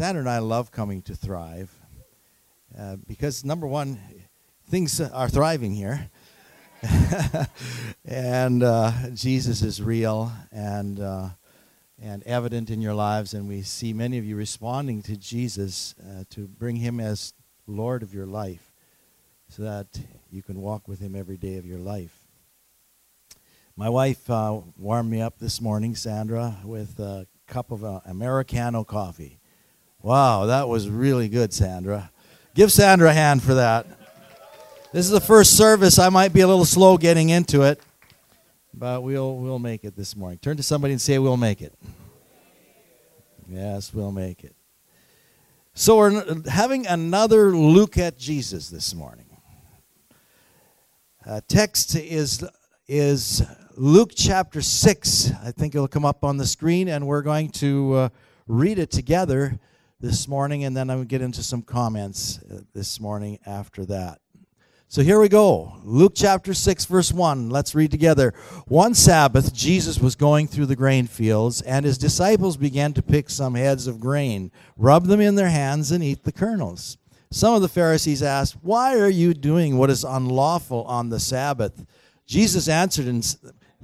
Sandra and I love coming to Thrive uh, because, number one, things are thriving here. and uh, Jesus is real and, uh, and evident in your lives, and we see many of you responding to Jesus uh, to bring him as Lord of your life so that you can walk with him every day of your life. My wife uh, warmed me up this morning, Sandra, with a cup of uh, Americano coffee. Wow, that was really good, Sandra. Give Sandra a hand for that. This is the first service. I might be a little slow getting into it, but we'll we'll make it this morning. Turn to somebody and say, "We'll make it." Yes, we'll make it. So we're having another look at Jesus this morning. Uh, text is is Luke chapter six. I think it'll come up on the screen, and we're going to uh, read it together this morning, and then I'm going to get into some comments uh, this morning after that. So here we go. Luke chapter 6, verse 1. Let's read together. One Sabbath, Jesus was going through the grain fields, and his disciples began to pick some heads of grain, rub them in their hands, and eat the kernels. Some of the Pharisees asked, Why are you doing what is unlawful on the Sabbath? Jesus answered,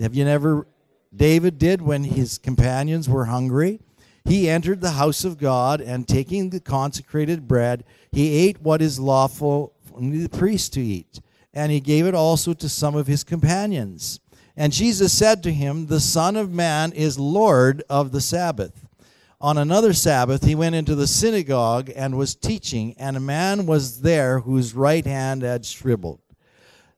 Have you never, David did when his companions were hungry? He entered the house of God, and taking the consecrated bread, he ate what is lawful for the priest to eat, and he gave it also to some of his companions. And Jesus said to him, The Son of Man is Lord of the Sabbath. On another Sabbath, he went into the synagogue and was teaching, and a man was there whose right hand had shriveled.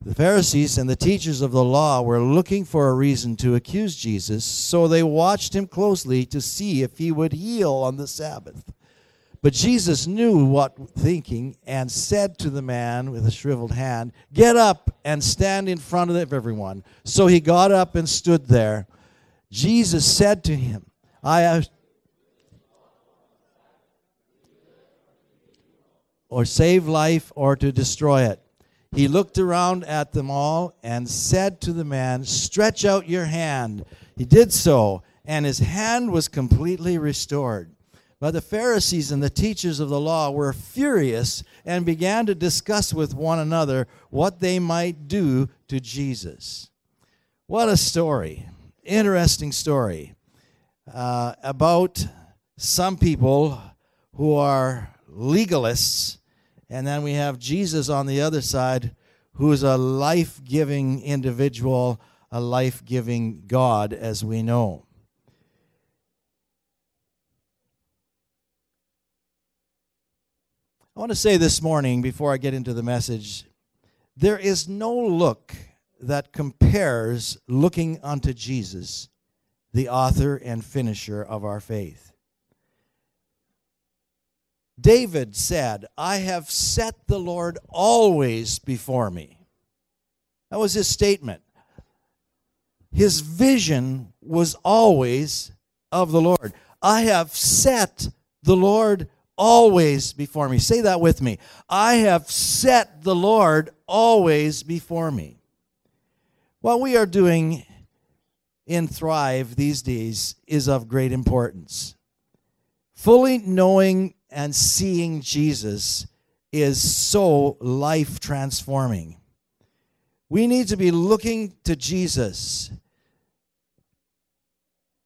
The Pharisees and the teachers of the law were looking for a reason to accuse Jesus, so they watched him closely to see if he would heal on the Sabbath. But Jesus knew what thinking and said to the man with a shriveled hand, Get up and stand in front of everyone. So he got up and stood there. Jesus said to him, I have. Or save life or to destroy it. He looked around at them all and said to the man, Stretch out your hand. He did so, and his hand was completely restored. But the Pharisees and the teachers of the law were furious and began to discuss with one another what they might do to Jesus. What a story! Interesting story uh, about some people who are legalists and then we have Jesus on the other side, who is a life giving individual, a life giving God, as we know. I want to say this morning, before I get into the message, there is no look that compares looking unto Jesus, the author and finisher of our faith. David said, I have set the Lord always before me. That was his statement. His vision was always of the Lord. I have set the Lord always before me. Say that with me. I have set the Lord always before me. What we are doing in Thrive these days is of great importance. Fully knowing and seeing Jesus is so life transforming. We need to be looking to Jesus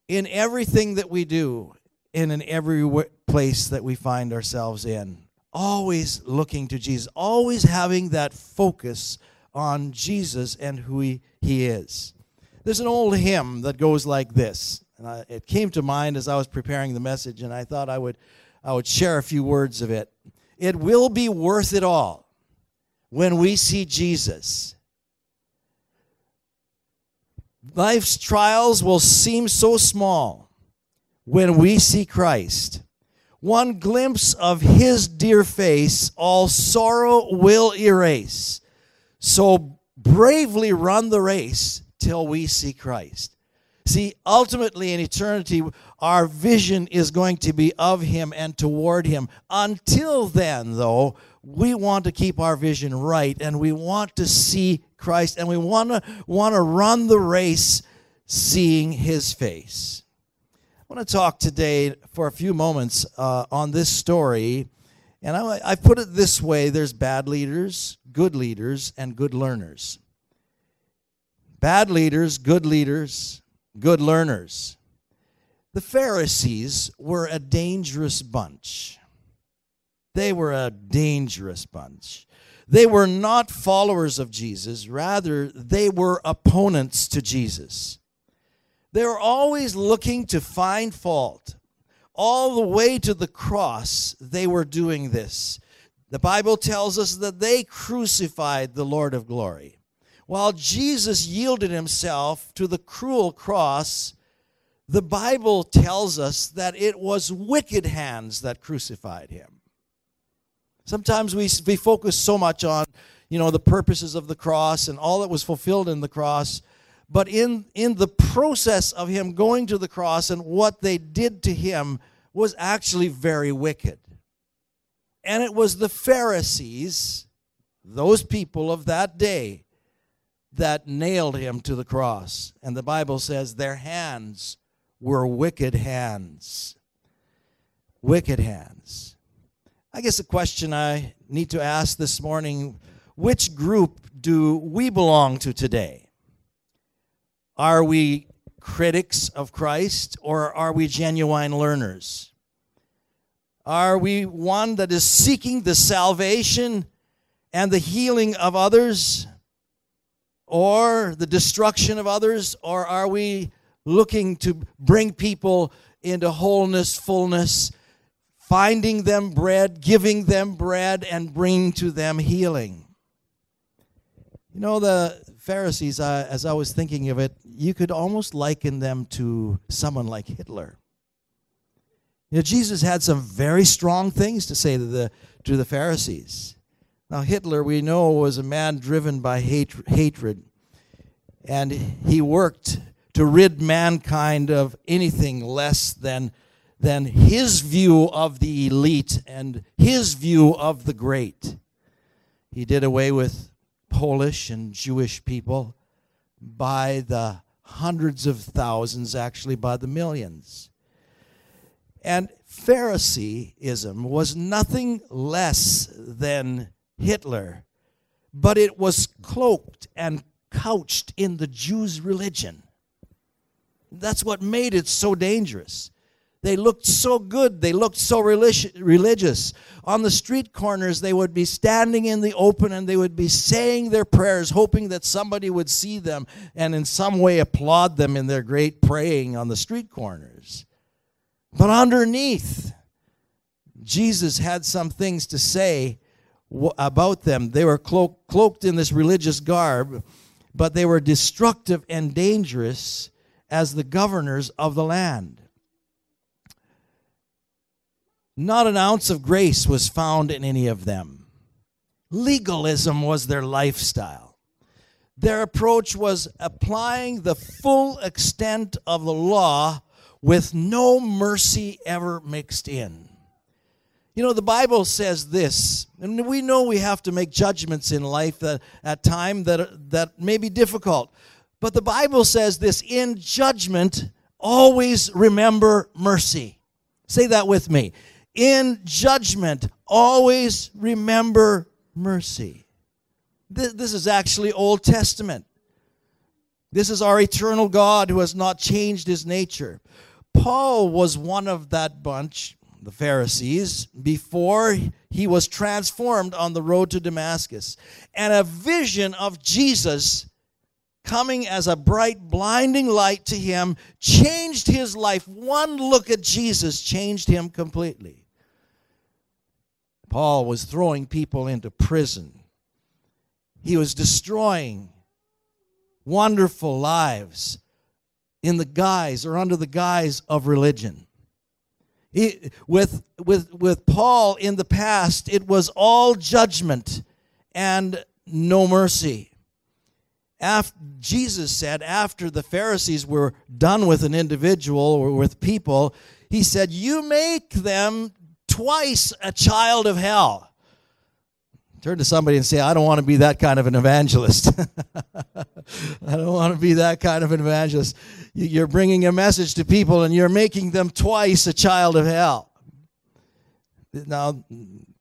in everything that we do and in every place that we find ourselves in. Always looking to Jesus, always having that focus on Jesus and who he, he is. There's an old hymn that goes like this. And I, it came to mind as I was preparing the message, and I thought I would I would share a few words of it. It will be worth it all when we see Jesus. Life's trials will seem so small when we see Christ. One glimpse of his dear face, all sorrow will erase. So bravely run the race till we see Christ. See, ultimately in eternity, our vision is going to be of Him and toward Him. Until then, though, we want to keep our vision right and we want to see Christ and we want to want to run the race seeing his face. I want to talk today for a few moments uh, on this story. And I, I put it this way there's bad leaders, good leaders, and good learners. Bad leaders, good leaders, good learners. The Pharisees were a dangerous bunch. They were a dangerous bunch. They were not followers of Jesus, rather, they were opponents to Jesus. They were always looking to find fault. All the way to the cross, they were doing this. The Bible tells us that they crucified the Lord of glory. While Jesus yielded himself to the cruel cross, the Bible tells us that it was wicked hands that crucified him. Sometimes we, we focus so much on, you know, the purposes of the cross and all that was fulfilled in the cross but in, in the process of him going to the cross and what they did to him was actually very wicked. And it was the Pharisees, those people of that day, that nailed him to the cross. And the Bible says their hands were wicked hands. Wicked hands. I guess the question I need to ask this morning which group do we belong to today? Are we critics of Christ or are we genuine learners? Are we one that is seeking the salvation and the healing of others or the destruction of others? Or are we looking to bring people into wholeness, fullness, finding them bread, giving them bread, and bringing to them healing? You know, the Pharisees, uh, as I was thinking of it, you could almost liken them to someone like Hitler. You know, Jesus had some very strong things to say to the, to the Pharisees. Now, Hitler, we know, was a man driven by hate, hatred, and he worked to rid mankind of anything less than, than his view of the elite and his view of the great. He did away with Polish and Jewish people by the hundreds of thousands, actually by the millions. And Phariseeism was nothing less than Hitler, but it was cloaked and couched in the Jews' religion. That's what made it so dangerous. They looked so good. They looked so religious. On the street corners, they would be standing in the open and they would be saying their prayers, hoping that somebody would see them and in some way applaud them in their great praying on the street corners. But underneath, Jesus had some things to say about them. They were cloaked in this religious garb, but they were destructive and dangerous as the governors of the land. Not an ounce of grace was found in any of them. Legalism was their lifestyle. Their approach was applying the full extent of the law with no mercy ever mixed in. You know, the Bible says this, and we know we have to make judgments in life that, at time that, that may be difficult. But the Bible says this in judgment, always remember mercy. Say that with me in judgment, always remember mercy. This is actually Old Testament. This is our eternal God who has not changed his nature. Paul was one of that bunch, the Pharisees, before he was transformed on the road to Damascus. And a vision of Jesus coming as a bright, blinding light to him changed his life. One look at Jesus changed him completely. Paul was throwing people into prison. He was destroying wonderful lives in the guise or under the guise of religion. He, with, with, with Paul in the past, it was all judgment and no mercy. After, Jesus said, after the Pharisees were done with an individual or with people, he said, You make them twice a child of hell. Turn to somebody and say, I don't want to be that kind of an evangelist. I don't want to be that kind of an evangelist. You're bringing a message to people and you're making them twice a child of hell. Now,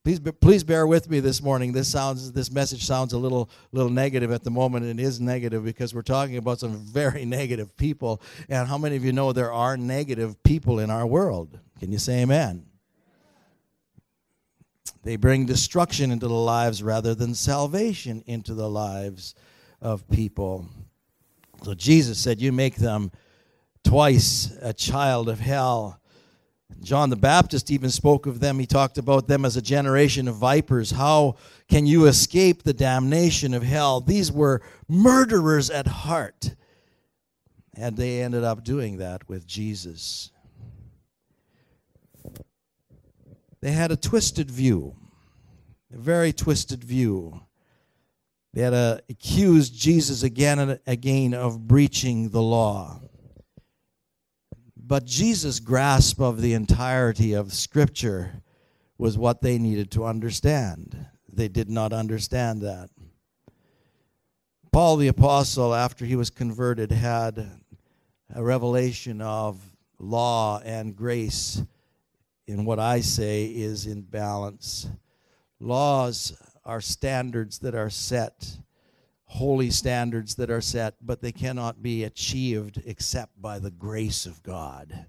please, please bear with me this morning. This sounds, this message sounds a little, little negative at the moment, and it is negative because we're talking about some very negative people. And how many of you know there are negative people in our world? Can you say amen? They bring destruction into the lives rather than salvation into the lives of people. So Jesus said, You make them twice a child of hell. John the Baptist even spoke of them. He talked about them as a generation of vipers. How can you escape the damnation of hell? These were murderers at heart. And they ended up doing that with Jesus. They had a twisted view, a very twisted view. They had uh, accused Jesus again and again of breaching the law. But Jesus' grasp of the entirety of Scripture was what they needed to understand. They did not understand that. Paul the Apostle, after he was converted, had a revelation of law and grace in what I say is in balance. Laws are standards that are set, holy standards that are set, but they cannot be achieved except by the grace of God.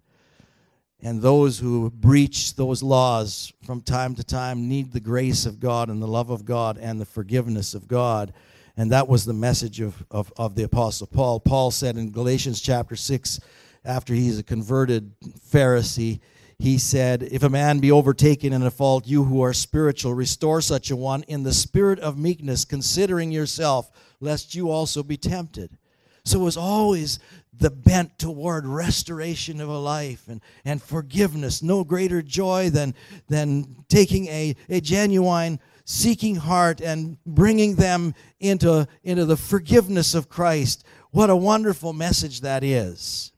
And those who breach those laws from time to time need the grace of God and the love of God and the forgiveness of God. And that was the message of, of, of the Apostle Paul. Paul said in Galatians chapter 6, after he's a converted Pharisee, he said, If a man be overtaken in a fault, you who are spiritual, restore such a one in the spirit of meekness, considering yourself, lest you also be tempted. So it was always the bent toward restoration of a life and, and forgiveness. No greater joy than, than taking a, a genuine seeking heart and bringing them into, into the forgiveness of Christ. What a wonderful message that is.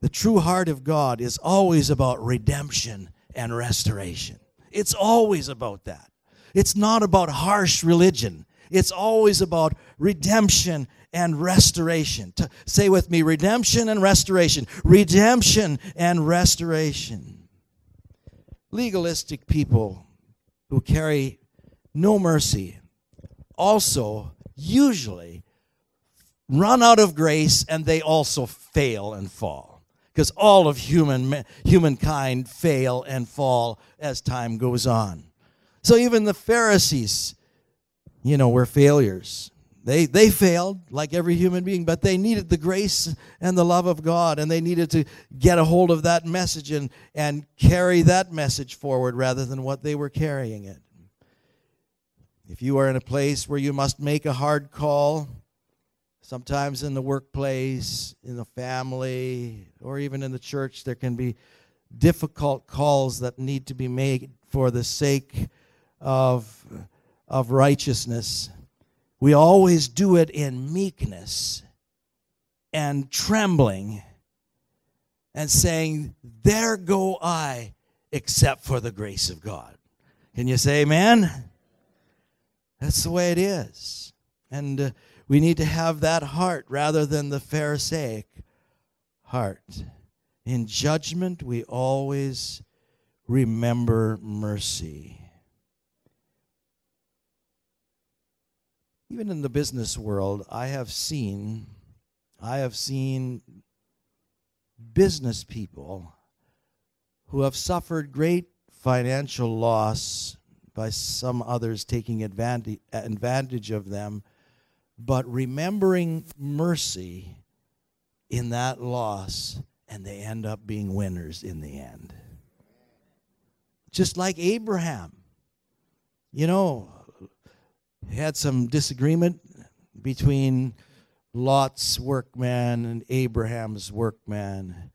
The true heart of God is always about redemption and restoration. It's always about that. It's not about harsh religion. It's always about redemption and restoration. To say with me redemption and restoration. Redemption and restoration. Legalistic people who carry no mercy also usually run out of grace and they also fail and fall because all of human humankind fail and fall as time goes on. So even the Pharisees, you know, were failures. They they failed like every human being, but they needed the grace and the love of God, and they needed to get a hold of that message and and carry that message forward rather than what they were carrying it. If you are in a place where you must make a hard call, Sometimes in the workplace, in the family, or even in the church, there can be difficult calls that need to be made for the sake of, of righteousness. We always do it in meekness and trembling and saying, There go I, except for the grace of God. Can you say amen? That's the way it is. And uh, we need to have that heart rather than the Pharisaic heart. In judgment, we always remember mercy. Even in the business world, I have seen I have seen business people who have suffered great financial loss by some others taking advantage, advantage of them but remembering mercy in that loss, and they end up being winners in the end. Just like Abraham. You know, had some disagreement between Lot's workman and Abraham's workman.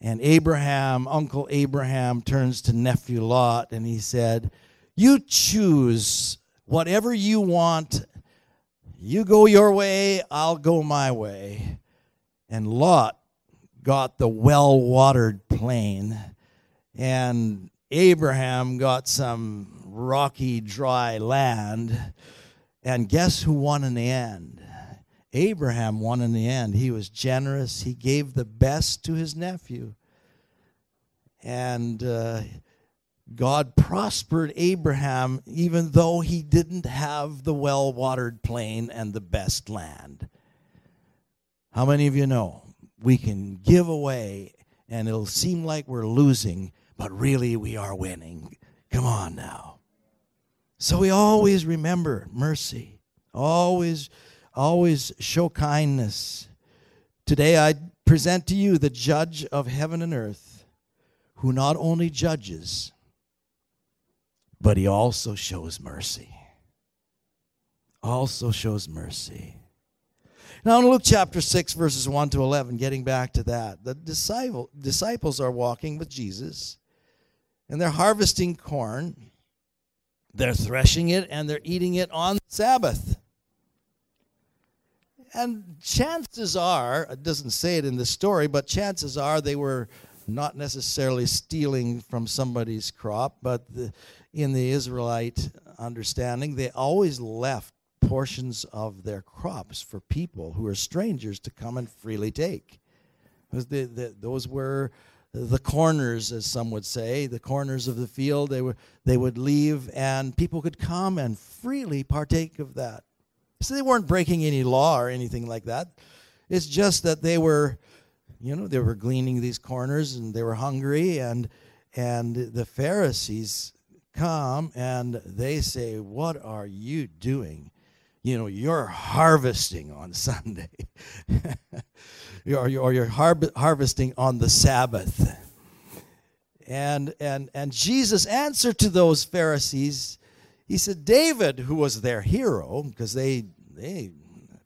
And Abraham, Uncle Abraham, turns to nephew Lot and he said, You choose whatever you want you go your way, I'll go my way. And Lot got the well watered plain, and Abraham got some rocky, dry land. And guess who won in the end? Abraham won in the end. He was generous, he gave the best to his nephew. And uh, God prospered Abraham even though he didn't have the well watered plain and the best land. How many of you know we can give away and it'll seem like we're losing, but really we are winning? Come on now. So we always remember mercy. Always, always show kindness. Today I present to you the judge of heaven and earth, who not only judges, but he also shows mercy. Also shows mercy. Now, in Luke chapter 6, verses 1 to 11, getting back to that, the disciple, disciples are walking with Jesus and they're harvesting corn, they're threshing it, and they're eating it on Sabbath. And chances are, it doesn't say it in the story, but chances are they were not necessarily stealing from somebody's crop, but the, in the Israelite understanding, they always left portions of their crops for people who are strangers to come and freely take. The, the, those were the corners, as some would say, the corners of the field. They, were, they would leave, and people could come and freely partake of that. So they weren't breaking any law or anything like that. It's just that they were, you know, they were gleaning these corners and they were hungry, and and the Pharisees come and they say, What are you doing? You know, you're harvesting on Sunday, or you're harvesting on the Sabbath. And, and, and Jesus answered to those Pharisees, he said, David, who was their hero, because they, they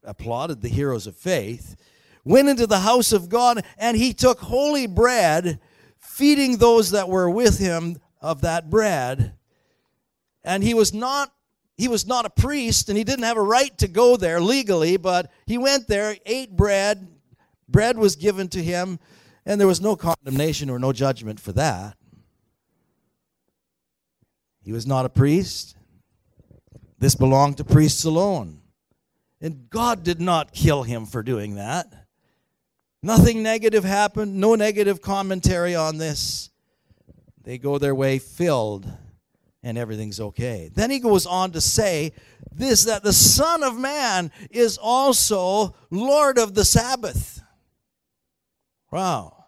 applauded the heroes of faith, went into the house of God and he took holy bread, feeding those that were with him of that bread and he was not he was not a priest and he didn't have a right to go there legally but he went there ate bread bread was given to him and there was no condemnation or no judgment for that. He was not a priest. This belonged to priests alone. And god did not kill him for doing that. Nothing negative happened no negative commentary on this. They go their way filled and everything's okay. Then he goes on to say this that the Son of Man is also Lord of the Sabbath. Wow.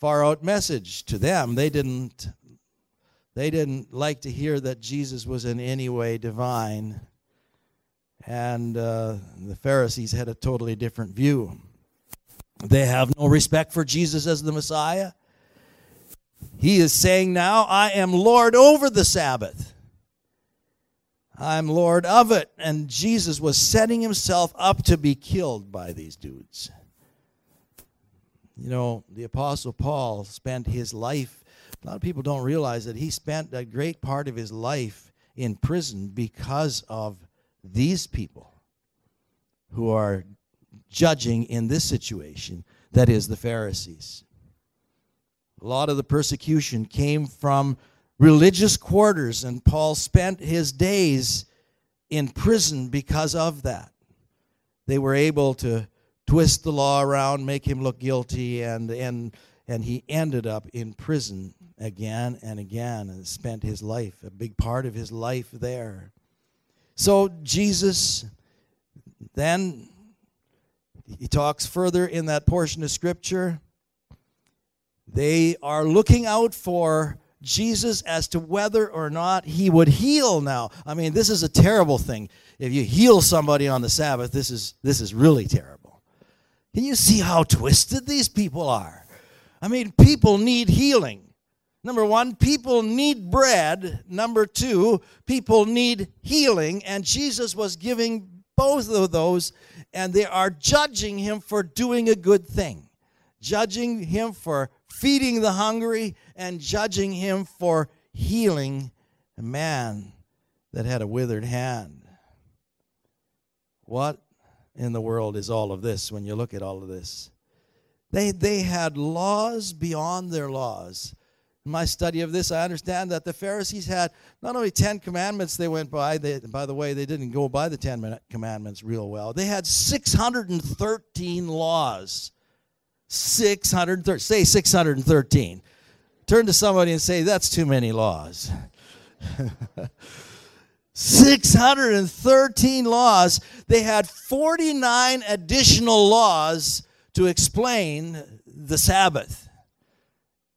Far out message to them. They didn't they didn't like to hear that Jesus was in any way divine. And uh, the Pharisees had a totally different view. They have no respect for Jesus as the Messiah. He is saying now, I am Lord over the Sabbath. I'm Lord of it. And Jesus was setting himself up to be killed by these dudes. You know, the Apostle Paul spent his life, a lot of people don't realize that he spent a great part of his life in prison because of these people who are judging in this situation that is, the Pharisees. A lot of the persecution came from religious quarters, and Paul spent his days in prison because of that. They were able to twist the law around, make him look guilty, and, and, and he ended up in prison again and again and spent his life, a big part of his life there. So Jesus then he talks further in that portion of scripture they are looking out for Jesus as to whether or not he would heal now. I mean, this is a terrible thing. If you heal somebody on the Sabbath, this is this is really terrible. Can you see how twisted these people are? I mean, people need healing. Number 1, people need bread. Number 2, people need healing, and Jesus was giving both of those and they are judging him for doing a good thing. Judging him for feeding the hungry, and judging him for healing a man that had a withered hand. What in the world is all of this when you look at all of this? They, they had laws beyond their laws. In my study of this, I understand that the Pharisees had not only 10 commandments they went by, they, by the way, they didn't go by the 10 commandments real well. They had 613 laws. 613, say 613. Turn to somebody and say, that's too many laws. 613 laws. They had 49 additional laws to explain the Sabbath.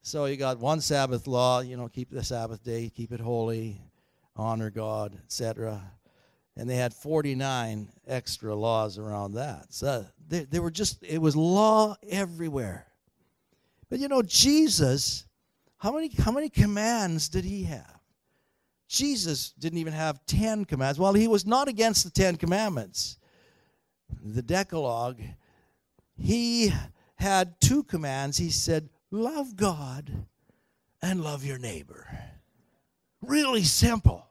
So you got one Sabbath law, you know, keep the Sabbath day, keep it holy, honor God, etc. And they had 49 extra laws around that. So they, they were just, it was law everywhere. But you know, Jesus, how many, how many commands did he have? Jesus didn't even have 10 commands. Well, he was not against the 10 commandments. The Decalogue, he had two commands. He said, love God and love your neighbor. Really simple.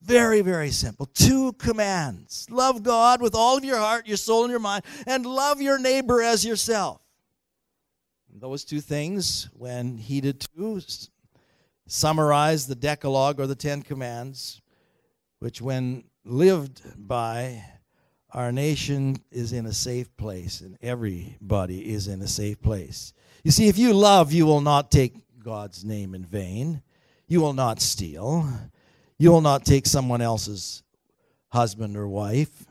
Very, very simple. Two commands love God with all of your heart, your soul, and your mind, and love your neighbor as yourself. Those two things, when heeded to, summarize the Decalogue or the Ten Commands, which, when lived by, our nation is in a safe place and everybody is in a safe place. You see, if you love, you will not take God's name in vain. You will not steal. You will not take someone else's husband or wife.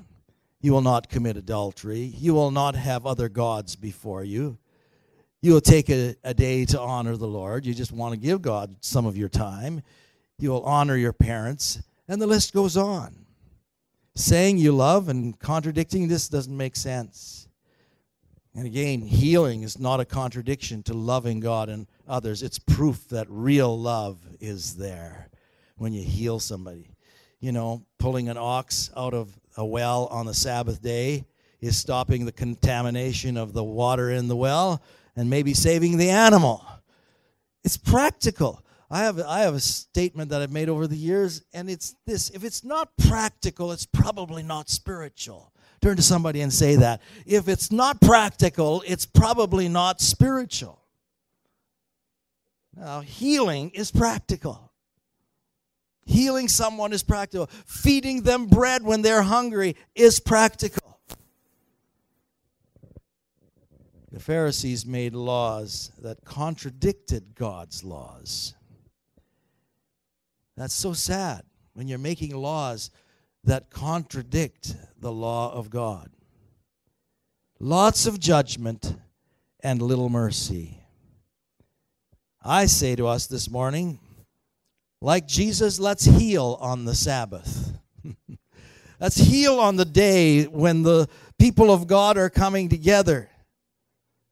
You will not commit adultery. You will not have other gods before you. You will take a, a day to honor the Lord. You just want to give God some of your time. You will honor your parents. And the list goes on. Saying you love and contradicting this doesn't make sense. And again, healing is not a contradiction to loving God and others. It's proof that real love is there when you heal somebody. You know, pulling an ox out of a well on the Sabbath day is stopping the contamination of the water in the well and maybe saving the animal. It's practical. I have, I have a statement that I've made over the years, and it's this if it's not practical, it's probably not spiritual. Turn to somebody and say that. If it's not practical, it's probably not spiritual. Now, healing is practical. Healing someone is practical. Feeding them bread when they're hungry is practical. The Pharisees made laws that contradicted God's laws. That's so sad when you're making laws that contradict the law of God. Lots of judgment and little mercy. I say to us this morning, like Jesus, let's heal on the Sabbath. let's heal on the day when the people of God are coming together.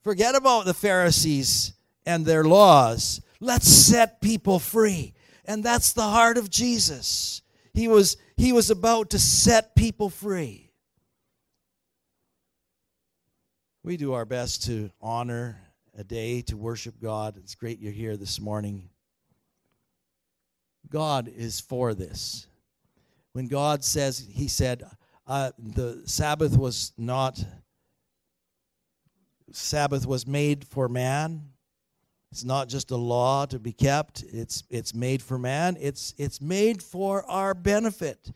Forget about the Pharisees and their laws. Let's set people free. And that's the heart of Jesus. He was, he was about to set people free. We do our best to honor a day to worship God. It's great you're here this morning. God is for this. When God says, He said, uh, the Sabbath was not, Sabbath was made for man. It's not just a law to be kept. It's it's made for man. It's it's made for our benefit.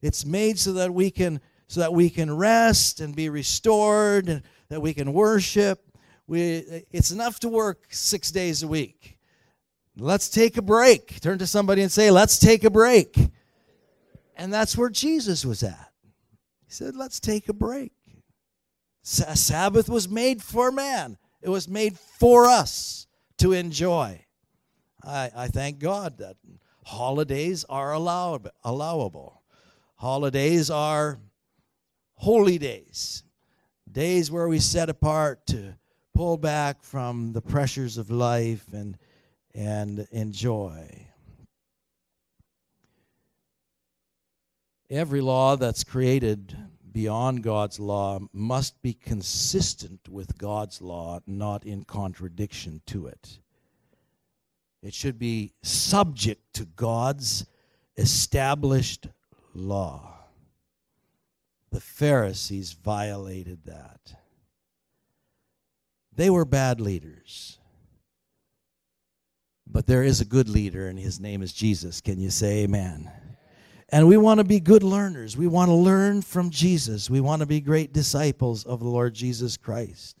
It's made so that we can so that we can rest and be restored and that we can worship. We it's enough to work 6 days a week. Let's take a break. Turn to somebody and say, "Let's take a break." And that's where Jesus was at. He said, "Let's take a break." Sabbath was made for man. It was made for us to enjoy. I, I thank God that holidays are allowed, allowable. Holidays are holy days, days where we set apart to pull back from the pressures of life and, and enjoy. Every law that's created beyond God's law must be consistent with God's law, not in contradiction to it. It should be subject to God's established law. The Pharisees violated that. They were bad leaders. But there is a good leader, and his name is Jesus. Can you say amen? And we want to be good learners. We want to learn from Jesus. We want to be great disciples of the Lord Jesus Christ.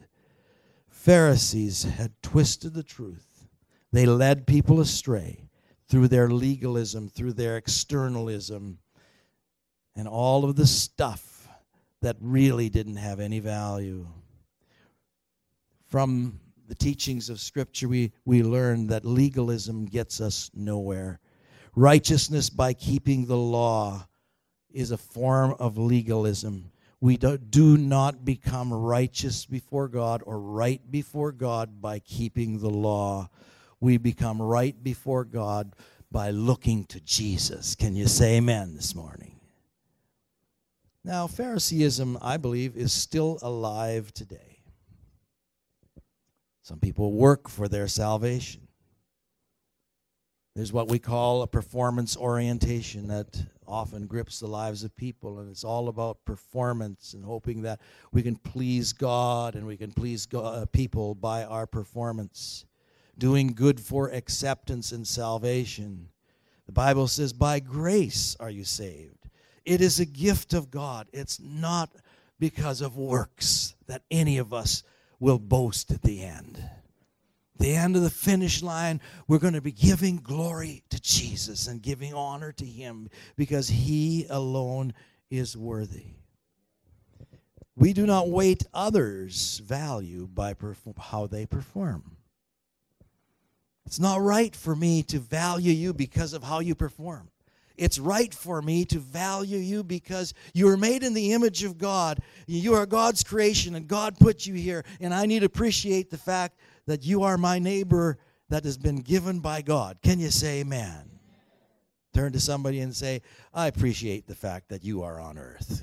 Pharisees had twisted the truth, they led people astray through their legalism, through their externalism, and all of the stuff that really didn't have any value. From the teachings of Scripture, we, we learn that legalism gets us nowhere. Righteousness by keeping the law is a form of legalism. We do, do not become righteous before God or right before God by keeping the law. We become right before God by looking to Jesus. Can you say amen this morning? Now, Phariseeism, I believe, is still alive today. Some people work for their salvation. There's what we call a performance orientation that often grips the lives of people, and it's all about performance and hoping that we can please God and we can please God, uh, people by our performance. Doing good for acceptance and salvation. The Bible says, By grace are you saved. It is a gift of God. It's not because of works that any of us will boast at the end. The end of the finish line, we're going to be giving glory to Jesus and giving honor to Him because He alone is worthy. We do not weight others' value by how they perform. It's not right for me to value you because of how you perform it's right for me to value you because you are made in the image of God. You are God's creation, and God put you here. And I need to appreciate the fact that you are my neighbor that has been given by God. Can you say amen? Turn to somebody and say, I appreciate the fact that you are on earth.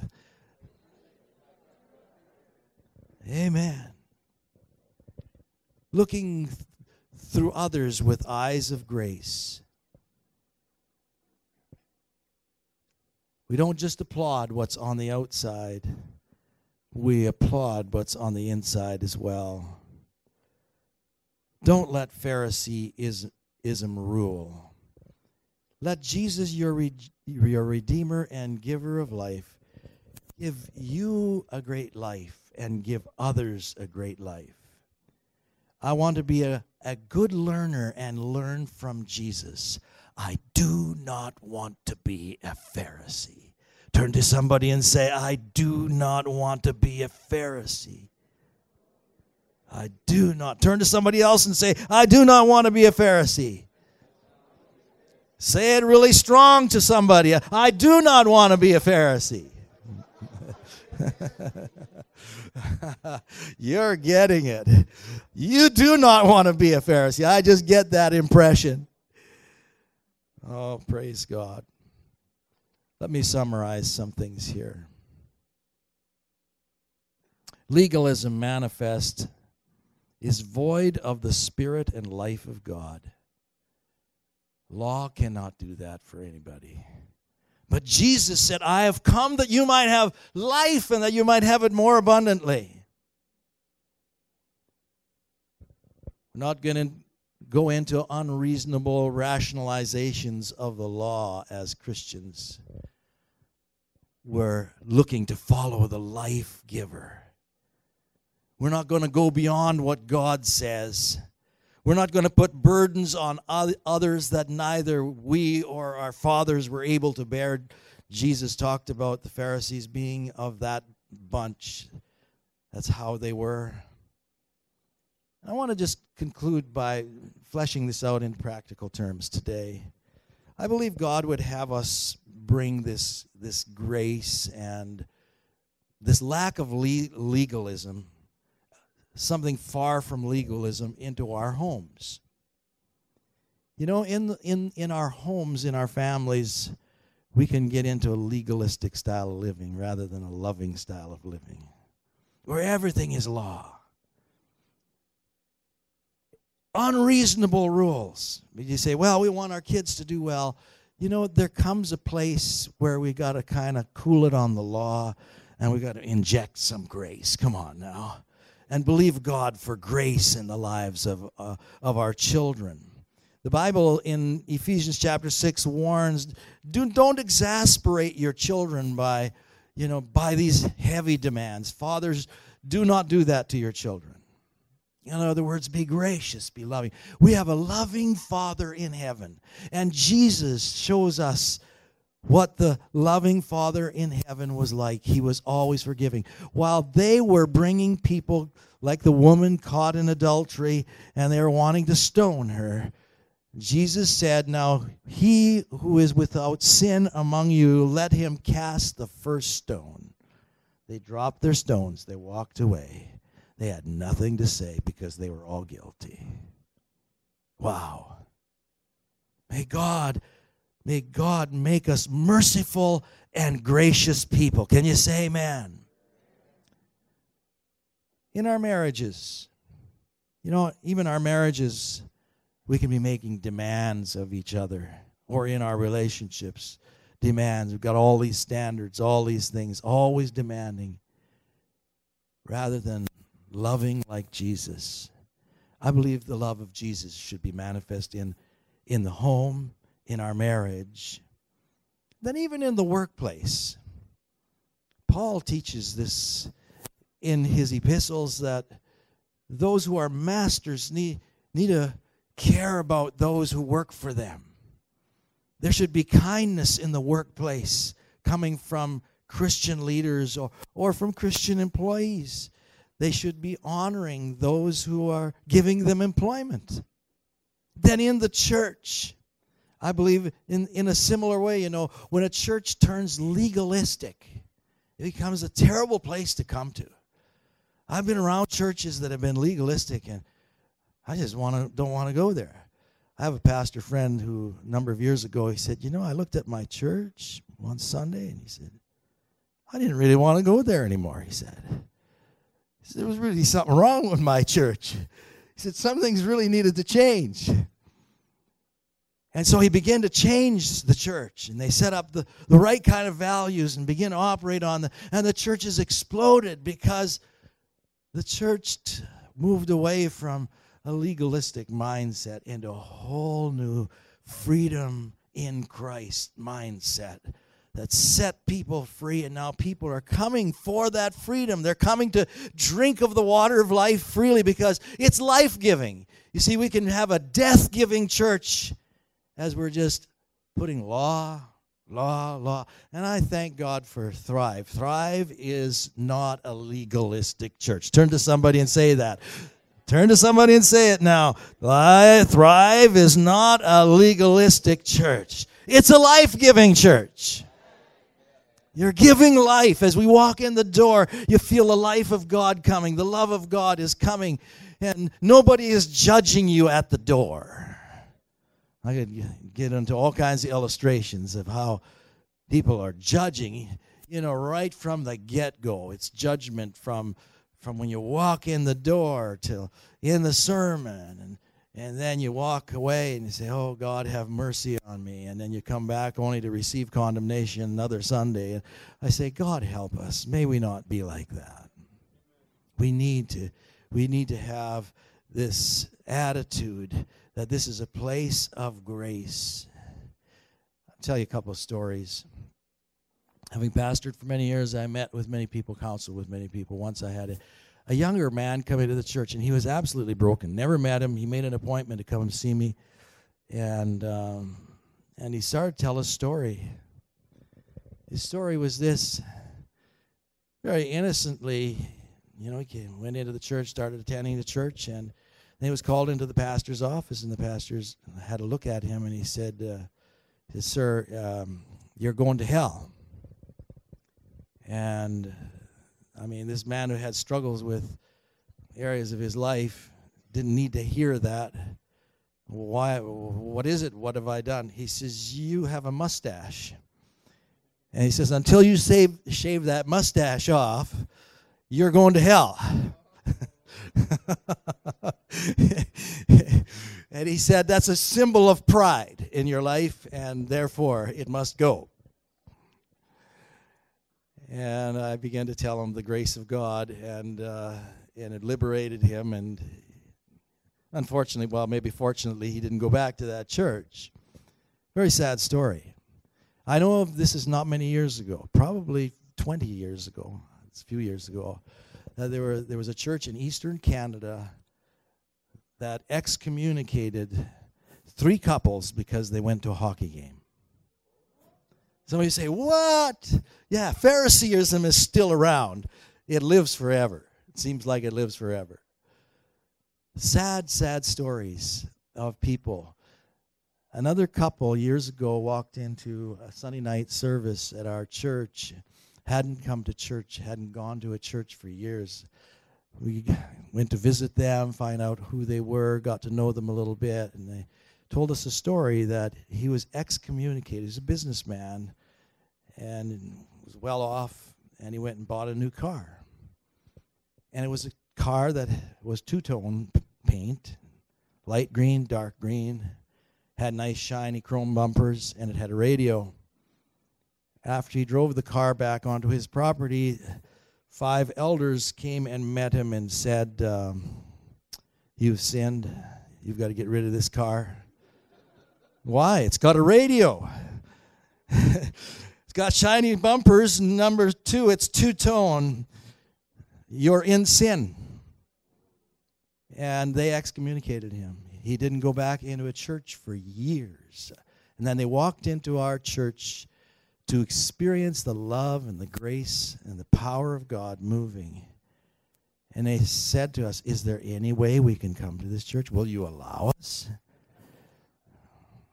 Amen. Looking through others with eyes of grace We don't just applaud what's on the outside, we applaud what's on the inside as well. Don't let Phariseeism rule. Let Jesus, your, re- your Redeemer and giver of life, give you a great life and give others a great life. I want to be a, a good learner and learn from Jesus. I do not want to be a Pharisee. Turn to somebody and say, I do not want to be a Pharisee. I do not. Turn to somebody else and say, I do not want to be a Pharisee. Say it really strong to somebody. I do not want to be a Pharisee. You're getting it. You do not want to be a Pharisee. I just get that impression. Oh, praise God. Let me summarize some things here. Legalism manifest is void of the spirit and life of God. Law cannot do that for anybody. But Jesus said, I have come that you might have life and that you might have it more abundantly. We're not going to go into unreasonable rationalizations of the law as Christians. We're looking to follow the life giver. We're not going to go beyond what God says. We're not going to put burdens on others that neither we or our fathers were able to bear. Jesus talked about the Pharisees being of that bunch. That's how they were. I want to just conclude by fleshing this out in practical terms today. I believe God would have us bring this, this grace and this lack of le- legalism, something far from legalism, into our homes. You know, in, in, in our homes, in our families, we can get into a legalistic style of living rather than a loving style of living, where everything is law unreasonable rules. You say, well, we want our kids to do well. You know, there comes a place where we got to kind of cool it on the law and we got to inject some grace. Come on now. And believe God for grace in the lives of, uh, of our children. The Bible in Ephesians chapter 6 warns do, don't exasperate your children by, you know, by these heavy demands. Fathers, do not do that to your children. In other words, be gracious, be loving. We have a loving Father in heaven, and Jesus shows us what the loving Father in heaven was like. He was always forgiving. While they were bringing people like the woman caught in adultery and they were wanting to stone her, Jesus said, Now he who is without sin among you, let him cast the first stone. They dropped their stones, they walked away. They had nothing to say because they were all guilty. Wow. May God, may God make us merciful and gracious people. Can you say amen? In our marriages, you know, even our marriages, we can be making demands of each other or in our relationships demands we've got all these standards all these things always demanding rather than loving like jesus i believe the love of jesus should be manifest in in the home in our marriage then even in the workplace paul teaches this in his epistles that those who are masters need need to care about those who work for them. There should be kindness in the workplace coming from Christian leaders or, or from Christian employees. They should be honoring those who are giving them employment. Then in the church, I believe in, in a similar way, you know, when a church turns legalistic, it becomes a terrible place to come to. I've been around churches that have been legalistic and I just want to don't want to go there. I have a pastor friend who a number of years ago he said, "You know, I looked at my church one Sunday and he said, I didn't really want to go there anymore." He said, he said there was really something wrong with my church. He said some things really needed to change. And so he began to change the church, and they set up the, the right kind of values and began to operate on them. And the church has exploded because the church t- moved away from a legalistic mindset into a whole new freedom in Christ mindset that set people free. And now people are coming for that freedom. They're coming to drink of the water of life freely because it's life giving. You see, we can have a death giving church as we're just putting law, law, law. And I thank God for Thrive. Thrive is not a legalistic church. Turn to somebody and say that. Turn to somebody and say it now. Thrive is not a legalistic church. It's a life-giving church. You're giving life. As we walk in the door, you feel the life of God coming. The love of God is coming. And nobody is judging you at the door. I could get into all kinds of illustrations of how people are judging, you know, right from the get go. It's judgment from from when you walk in the door till in the sermon and and then you walk away and you say, Oh, God, have mercy on me. And then you come back only to receive condemnation another Sunday. And I say, God, help us. May we not be like that. We need to, we need to have this attitude that this is a place of grace. I'll tell you a couple of stories. Having pastored for many years, I met with many people, counseled with many people. Once I had a, a younger man come into the church, and he was absolutely broken. Never met him. He made an appointment to come and see me, and um, and he started to tell a story. His story was this: very innocently, you know, he came, went into the church, started attending the church, and then he was called into the pastor's office, and the pastor's had a look at him, and he said, uh, "Sir, um, you're going to hell." And I mean, this man who had struggles with areas of his life didn't need to hear that. Why? What is it? What have I done? He says, You have a mustache. And he says, Until you save, shave that mustache off, you're going to hell. and he said, That's a symbol of pride in your life, and therefore it must go. And I began to tell him the grace of God, and uh, and it liberated him. And Unfortunately, well, maybe fortunately, he didn't go back to that church. Very sad story. I know this is not many years ago, probably 20 years ago, it's a few years ago. Uh, there, were, there was a church in eastern Canada that excommunicated three couples because they went to a hockey game. Somebody say, What? Yeah, Phariseeism is still around. It lives forever. It seems like it lives forever. Sad, sad stories of people. Another couple years ago walked into a Sunday night service at our church, hadn't come to church, hadn't gone to a church for years. We went to visit them, find out who they were, got to know them a little bit, and they told us a story that he was excommunicated. He's a businessman and was well off, and he went and bought a new car. And it was a car that was two tone paint light green, dark green, had nice shiny chrome bumpers, and it had a radio. After he drove the car back onto his property, five elders came and met him and said, um, You've sinned. You've got to get rid of this car. Why? It's got a radio. it's got shiny bumpers. Number two, it's two tone. You're in sin. And they excommunicated him. He didn't go back into a church for years. And then they walked into our church to experience the love and the grace and the power of God moving. And they said to us, Is there any way we can come to this church? Will you allow us?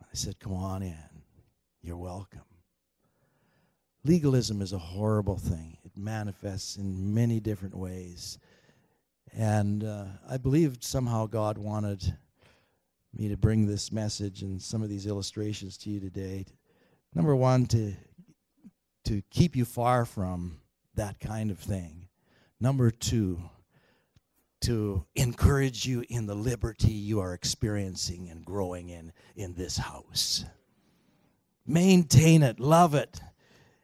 I said, Come on in. You're welcome. Legalism is a horrible thing, it manifests in many different ways. And uh, I believe somehow God wanted me to bring this message and some of these illustrations to you today. Number one, to, to keep you far from that kind of thing. Number two, to encourage you in the liberty you are experiencing and growing in in this house. Maintain it, love it,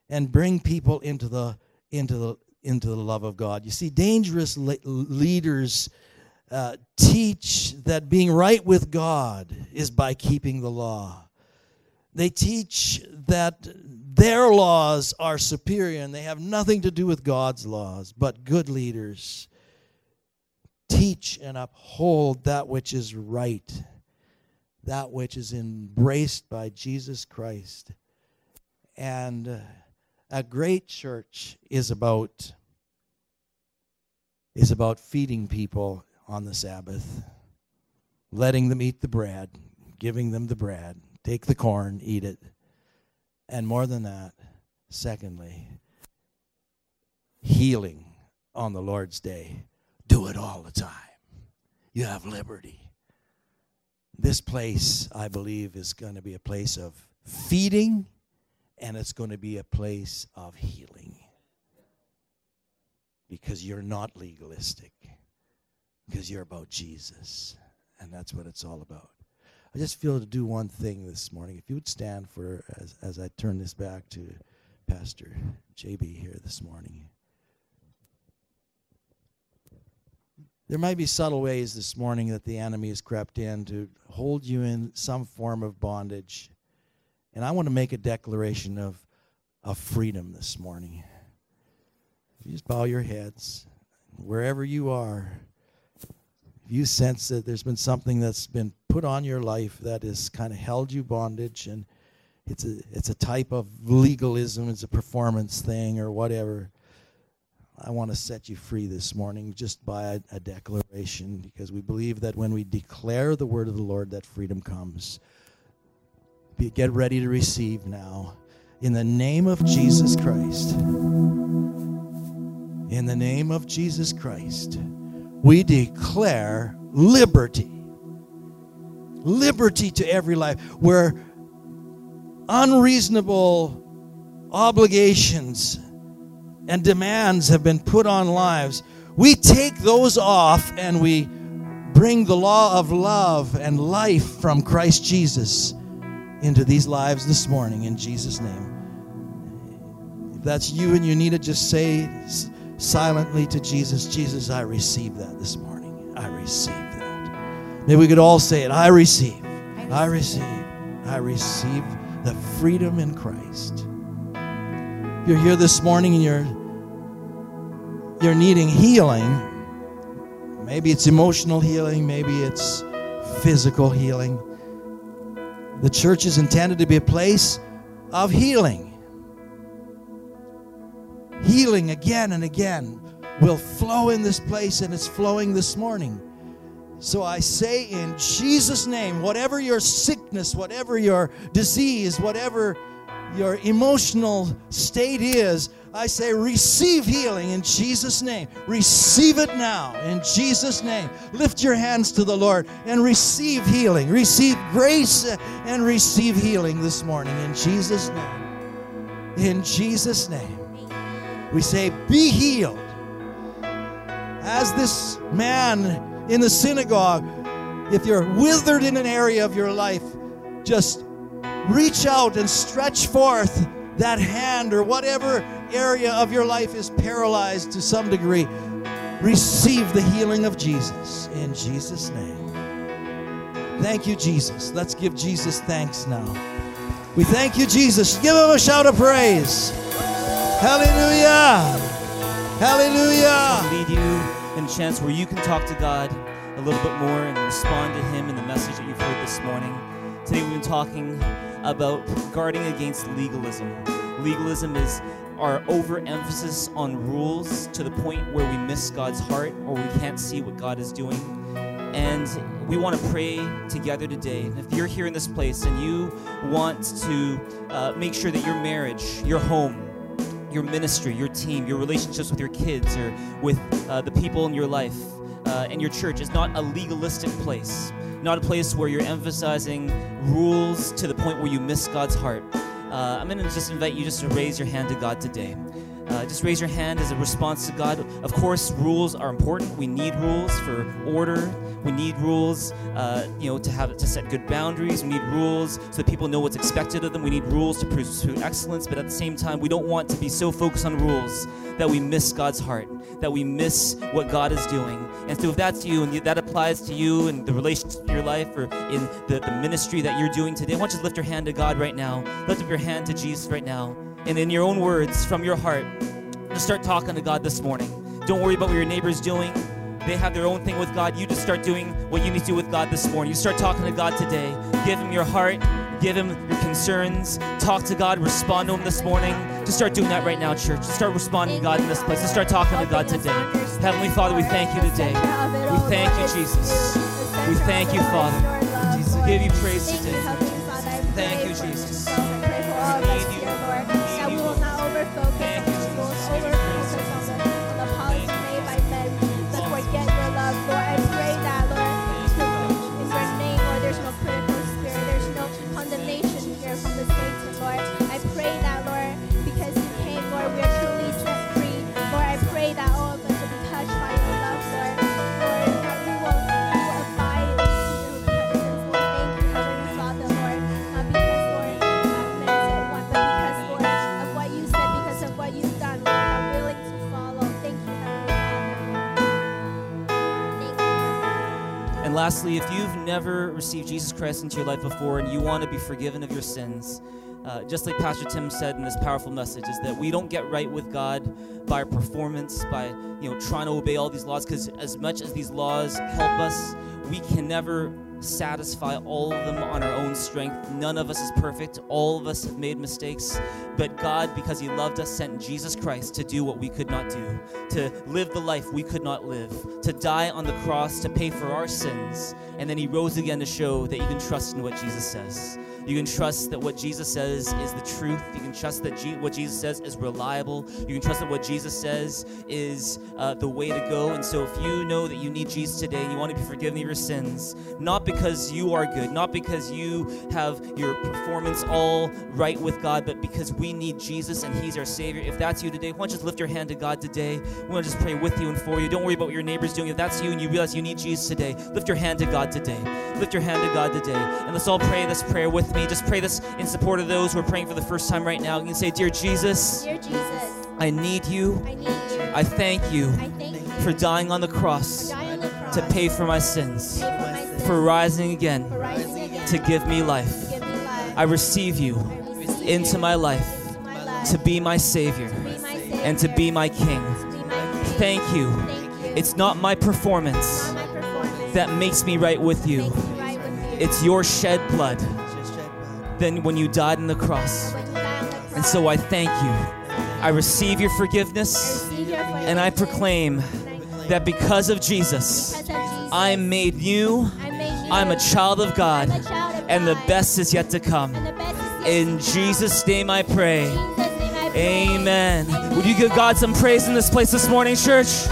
and bring people into the into the into the love of God. You see, dangerous le- leaders uh, teach that being right with God is by keeping the law. They teach that their laws are superior and they have nothing to do with God's laws. But good leaders teach and uphold that which is right, that which is embraced by Jesus Christ. And uh, a great church is about is about feeding people on the Sabbath, letting them eat the bread, giving them the bread, take the corn, eat it. And more than that, secondly, healing on the Lord's day do it all the time. You have liberty. This place, I believe, is going to be a place of feeding and it's going to be a place of healing. Because you're not legalistic, because you're about Jesus. And that's what it's all about. I just feel to do one thing this morning. If you would stand for as, as I turn this back to Pastor JB here this morning. There might be subtle ways this morning that the enemy has crept in to hold you in some form of bondage. And I want to make a declaration of, of freedom this morning. If you just bow your heads, wherever you are, you sense that there's been something that's been put on your life that has kind of held you bondage and it's a it's a type of legalism, it's a performance thing or whatever. I want to set you free this morning just by a, a, declaration because we believe that when we declare the word of the Lord, that freedom comes. Be, get ready to receive now. In the name of Jesus Christ, in the name of Jesus Christ, we declare liberty. Liberty to every life where unreasonable obligations and demands have been put on lives, we take those off and we bring the law of love and life from Christ Jesus into these lives this morning in Jesus' name. If that's you and you need it, just say silently to Jesus, Jesus, I receive that this morning. I receive that. Maybe we could all say it I receive, I receive, I receive the freedom in Christ. You're here this morning and you're you're needing healing. Maybe it's emotional healing, maybe it's physical healing. The church is intended to be a place of healing. Healing again and again will flow in this place, and it's flowing this morning. So I say in Jesus' name, whatever your sickness, whatever your disease, whatever your emotional state is, I say receive healing in Jesus' name. Receive it now in Jesus' name. Lift your hands to the Lord and receive healing. Receive grace and receive healing this morning in Jesus' name. In Jesus' name. We say, Be healed. As this man in the synagogue, if you're withered in an area of your life, just reach out and stretch forth that hand or whatever area of your life is paralyzed to some degree. Receive the healing of Jesus in Jesus' name. Thank you, Jesus. Let's give Jesus thanks now. We thank you, Jesus. Give him a shout of praise. Hallelujah. Hallelujah. lead you in a chance where you can talk to God a little bit more and respond to Him in the message that you've heard this morning. Today we've been talking about guarding against legalism. Legalism is our overemphasis on rules to the point where we miss God's heart or we can't see what God is doing. And we want to pray together today. If you're here in this place and you want to uh, make sure that your marriage, your home, your ministry, your team, your relationships with your kids or with uh, the people in your life uh, and your church is not a legalistic place, not a place where you're emphasizing rules to the point where you miss God's heart. Uh, I'm going to just invite you just to raise your hand to God today. Uh, just raise your hand as a response to God. Of course, rules are important. We need rules for order. We need rules, uh, you know, to have to set good boundaries. We need rules so that people know what's expected of them. We need rules to pursue excellence. But at the same time, we don't want to be so focused on rules that we miss God's heart, that we miss what God is doing. And so, if that's you and that applies to you and the relationships of your life or in the, the ministry that you're doing today, I want you to lift your hand to God right now. Lift up your hand to Jesus right now and in your own words from your heart, just start talking to God this morning. Don't worry about what your neighbor's doing. They have their own thing with God. You just start doing what you need to do with God this morning. You start talking to God today. Give Him your heart. Give Him your concerns. Talk to God. Respond to Him this morning. Just start doing that right now, church. Just start responding to God in this place. Just start talking to God today. Heavenly Father, we thank you today. We thank you, Jesus. We thank you, Father. We give you praise today. Thank you, Jesus. Okay. Lastly, if you've never received Jesus Christ into your life before and you want to be forgiven of your sins, uh, just like Pastor Tim said in this powerful message, is that we don't get right with God by our performance, by you know trying to obey all these laws. Because as much as these laws help us, we can never satisfy all of them on our own strength. None of us is perfect. All of us have made mistakes. But God, because He loved us, sent Jesus Christ to do what we could not do, to live the life we could not live, to die on the cross to pay for our sins. And then He rose again to show that you can trust in what Jesus says. You can trust that what Jesus says is the truth. You can trust that G- what Jesus says is reliable. You can trust that what Jesus says is uh, the way to go. And so, if you know that you need Jesus today you want to be forgiven of your sins, not because you are good, not because you have your performance all right with God, but because we need Jesus and He's our Savior. If that's you today, why don't you just lift your hand to God today? We want to just pray with you and for you. Don't worry about what your neighbor's doing. If that's you and you realize you need Jesus today, lift your hand to God today. Lift your hand to God today. And let's all pray this prayer with me. Just pray this in support of those who are praying for the first time right now. You can say, Dear Jesus, Dear Jesus, I need you. I need you. I thank you I thank you for dying on the cross on the cross to pay for my sins. for my sins. for rising again for rising again to give me life. give me life. I receive you Receive into my life into my life to be my Savior be my and to be my King. be. Thank you. Thank you. It's not my performance not performance that makes me right with you, makes me right with you. it's your shed blood than when you died on the cross. And so I thank you. I receive your forgiveness and I proclaim I that because of Jesus, Jesus, I'm made new, I'm a child of God, and the best is yet to come. In I. Jesus' name I pray. Amen. Would you give God some praise in this place this morning, church?